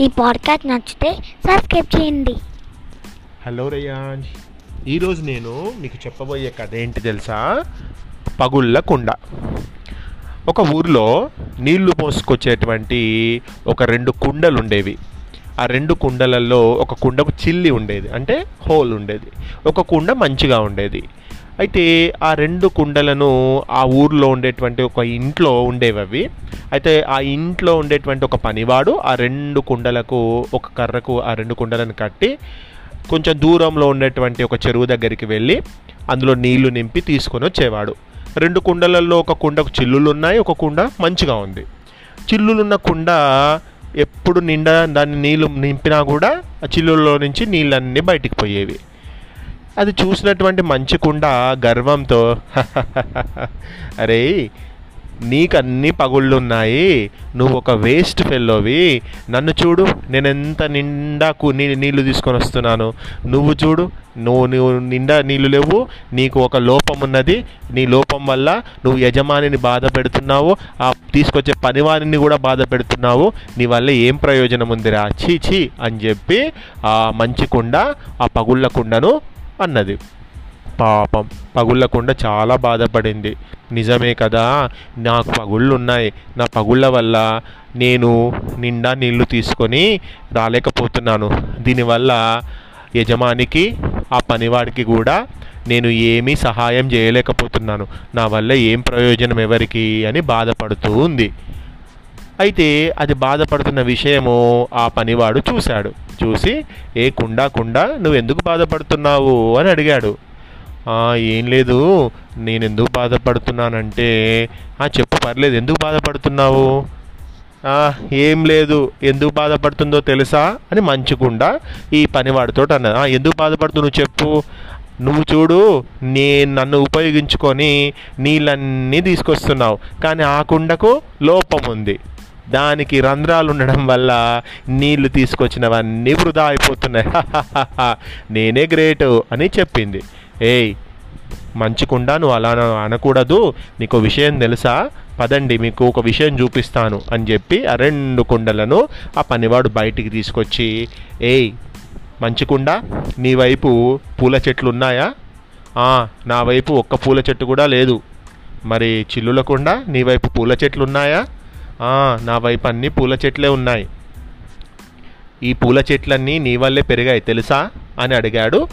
ఈ పాడ్కాస్ట్ నచ్చితే సబ్స్క్రైబ్ చేయండి. హలో రేయాంజ్. ఈరోజు నేను మీకు చెప్పబోయే కథ ఏంటి తెలుసా? పగుళ్ళ కుండ. ఒక ఊరిలో నీళ్ళు పోసుకొచ్చేటువంటి ఒక రెండు కుండలు ఉండేవి ఆ రెండు కుండలలో ఒక కుండకు చిల్లి ఉండేది అంటే హోల్ ఉండేది. ఒక కుండ మంచిగా ఉండేది. అయితే ఆ రెండు కుండలను ఆ ఊర్లో ఉండేటువంటి ఒక ఇంట్లో ఉండేవి అవి అయితే ఆ ఇంట్లో ఉండేటువంటి ఒక పనివాడు ఆ రెండు కుండలకు ఒక కర్రకు ఆ రెండు కుండలను కట్టి కొంచెం దూరంలో ఉండేటువంటి ఒక చెరువు దగ్గరికి వెళ్ళి అందులో నీళ్ళు నింపి తీసుకొని వచ్చేవాడు. రెండు కుండలలో ఒక కుండకు చిల్లులు ఉన్నాయి ఒక కుండ మంచిగా ఉంది. చిల్లులున్న కుండ ఎప్పుడు నిండా దాన్ని నీళ్ళు నింపినా కూడా ఆ చిల్లుల్లో నుంచి నీళ్ళన్నీ బయటికి పోయేవి. అది చూసినటువంటి మంచి కుండ గర్వంతో అరే నీకు అన్ని పగుళ్ళున్నాయి. నువ్వు ఒక వేస్ట్ ఫెల్లోవి నన్ను చూడు నేను ఎంత నిండా కు- నీ నీళ్ళు తీసుకొని వస్తున్నాను. నువ్వు చూడు నువ్వు నువ్వు నిండా నీళ్ళు లేవు. నీకు ఒక లోపం ఉన్నది. నీ లోపం వల్ల నువ్వు యజమానిని బాధ పెడుతున్నావు. ఆ తీసుకొచ్చే పనివారిని కూడా బాధ పెడుతున్నావు. నీ వల్ల ఏం ప్రయోజనం ఉందిరా? చీ చీ అని చెప్పి ఆ మంచి కుండ ఆ పగుళ్ళ కుండను అన్నది. పాపం పగుళ్ళకుండా చాలా బాధపడింది. నిజమే కదా నాకు పగుళ్ళు ఉన్నాయి నా పగుళ్ళ వల్ల నేను నిండా నీళ్ళు తీసుకొని రాలేకపోతున్నాను. దీనివల్ల యజమానికి ఆ పనివాడికి కూడా నేను ఏమీ సహాయం చేయలేకపోతున్నాను. నా వల్ల ఏం ప్రయోజనం ఎవరికి అని బాధపడుతూ ఉంది. అయితే అది బాధపడుతున్న విషయము ఆ పనివాడు చూశాడు. చూసి ఏ కుండా కుండా నువ్వు ఎందుకు బాధపడుతున్నావు? అని అడిగాడు. ఏం లేదు. నేను ఎందుకు బాధపడుతున్నానంటే "ఆ, చెప్పు పర్లేదు. ఎందుకు బాధపడుతున్నావు? ఏం లేదు. ఎందుకు బాధపడుతుందో తెలుసా? అని మంచుకుండా ఈ పనివాడితో అన్నది. ఎందుకు బాధపడుతున్నావు చెప్పు. నువ్వు చూడు నేను నన్ను ఉపయోగించుకొని నీళ్ళన్నీ తీసుకొస్తున్నావు. కానీ ఆ కుండకు లోపం ఉంది. దానికి రంధ్రాలు ఉండడం వల్ల నీళ్ళు తీసుకొచ్చినవన్నీ వృధా అయిపోతున్నాయి. నేనే గ్రేటు అని చెప్పింది. ఏయ్ మంచికుండా నువ్వు అలా అనకూడదు. నీకు విషయం తెలుసా? పదండి మీకు ఒక విషయం చూపిస్తాను అని చెప్పి ఆ రెండు కుండలను ఆ పనివాడు బయటికి తీసుకొచ్చి ఏయ్ మంచికుండా నీ వైపు పూల చెట్లు ఉన్నాయా? నా వైపు ఒక్క పూల చెట్టు కూడా లేదు. మరి చిల్లులకుండా నీ వైపు పూల చెట్లు ఉన్నాయా? నా వైపు అన్ని పూల చెట్లే ఉన్నాయి. ఈ పూల చెట్లన్నీ నీ వల్లే పెరిగాయి తెలుసా? అని అడిగాడు.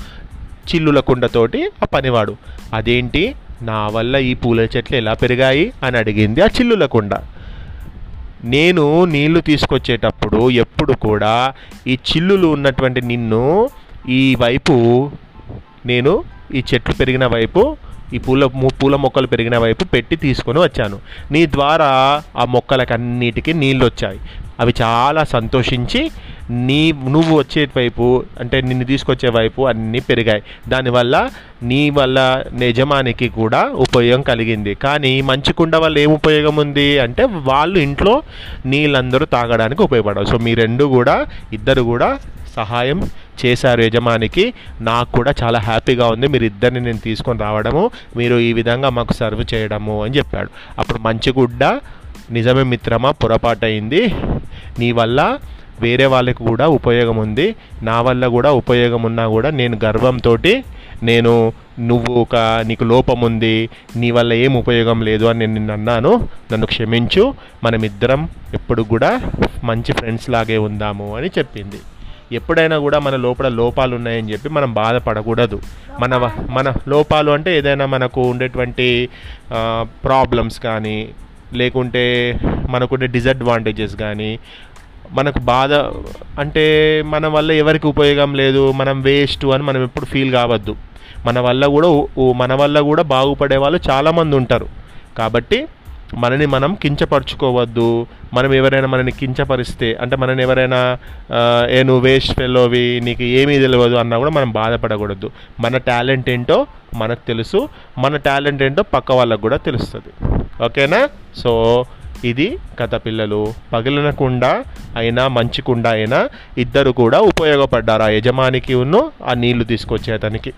చిల్లుల కుండతోటి ఆ పనివాడు. అదేంటి? నా వల్ల ఈ పూల చెట్లు ఎలా పెరిగాయి? అని అడిగింది ఆ చిల్లుల కుండ. నేను నీళ్ళు తీసుకొచ్చేటప్పుడు ఎప్పుడు కూడా ఈ చిల్లులు ఉన్నటువంటి నిన్ను ఈ వైపు నేను ఈ చెట్లు పెరిగిన వైపు ఈ పూల పూల మొక్కలు పెరిగిన వైపు పెట్టి తీసుకొని వచ్చాను. నీ ద్వారా ఆ మొక్కలకన్నిటికీ నీళ్ళు వచ్చాయి అవి చాలా సంతోషించి నీ నువ్వు వచ్చే వైపు అంటే నిన్ను తీసుకొచ్చే వైపు అన్నీ పెరిగాయి. దానివల్ల నీ వల్ల యజమానికి కూడా ఉపయోగం కలిగింది. కానీ మంచుకుండ వల్ల ఏం ఉపయోగం ఉంది? అంటే వాళ్ళు ఇంట్లో నీళ్ళందరూ తాగడానికి ఉపయోగపడవు. సో మీ రెండు కూడా ఇద్దరు కూడా సహాయం చేశారు యజమానికి. నాకు కూడా చాలా హ్యాపీగా ఉంది. మీరు ఇద్దరిని నేను తీసుకొని రావడము మీరు ఈ విధంగా మాకు సర్వ్ చేయడము అని చెప్పాడు. అప్పుడు మంచిగుడ్డ నిజమే మిత్రమా? పొరపాటు అయింది నీ వల్ల వేరే వాళ్ళకి కూడా ఉపయోగం ఉంది. నా వల్ల కూడా ఉపయోగం ఉన్నా కూడా నేను గర్వంతో నేను నువ్వు ఒక నీకు లోపం ఉంది నీ వల్ల ఏం ఉపయోగం లేదు అని నేను నిన్ను అన్నాను. నన్ను క్షమించు. మనమిద్దరం ఎప్పుడు కూడా మంచి ఫ్రెండ్స్ లాగే ఉందాము అని చెప్పింది. ఎప్పుడైనా కూడా మన లోపల లోపాలు ఉన్నాయని చెప్పి మనం బాధపడకూడదు. మన మన లోపాలు అంటే ఏదైనా మనకు ఉండేటువంటి ప్రాబ్లమ్స్ కానీ లేకుంటే మనకుండే డిసడ్వాంటేజెస్ కానీ మనకు బాధ అంటే మన వల్ల ఎవరికి ఉపయోగం లేదు మనం వేస్ట్ అని మనం ఎప్పుడు ఫీల్ కావద్దు. మన వల్ల కూడా మన వల్ల కూడా బాగుపడే వాళ్ళు చాలామంది ఉంటారు. కాబట్టి మనని మనం కించపరచుకోవద్దు. మనం ఎవరైనా మనని కించపరిస్తే అంటే మనని ఎవరైనా ఏ నువ్వు వేస్ట్ ఫెల్లోవి నీకు ఏమీ తెలియదు అన్నా కూడా మనం బాధపడకూడదు. మన టాలెంట్ ఏంటో మనకు తెలుసు. మన టాలెంట్ ఏంటో పక్క వాళ్ళకు కూడా తెలుస్తుంది. ఓకేనా? సో ఇది కథ పిల్లలు. పగిలినకుండా అయినా మంచి కుండ అయినా ఇద్దరు కూడా ఉపయోగపడ్డారు. ఆ యజమానికి ఉన్ను ఆ నీళ్ళు తీసుకొచ్చే అతనికి.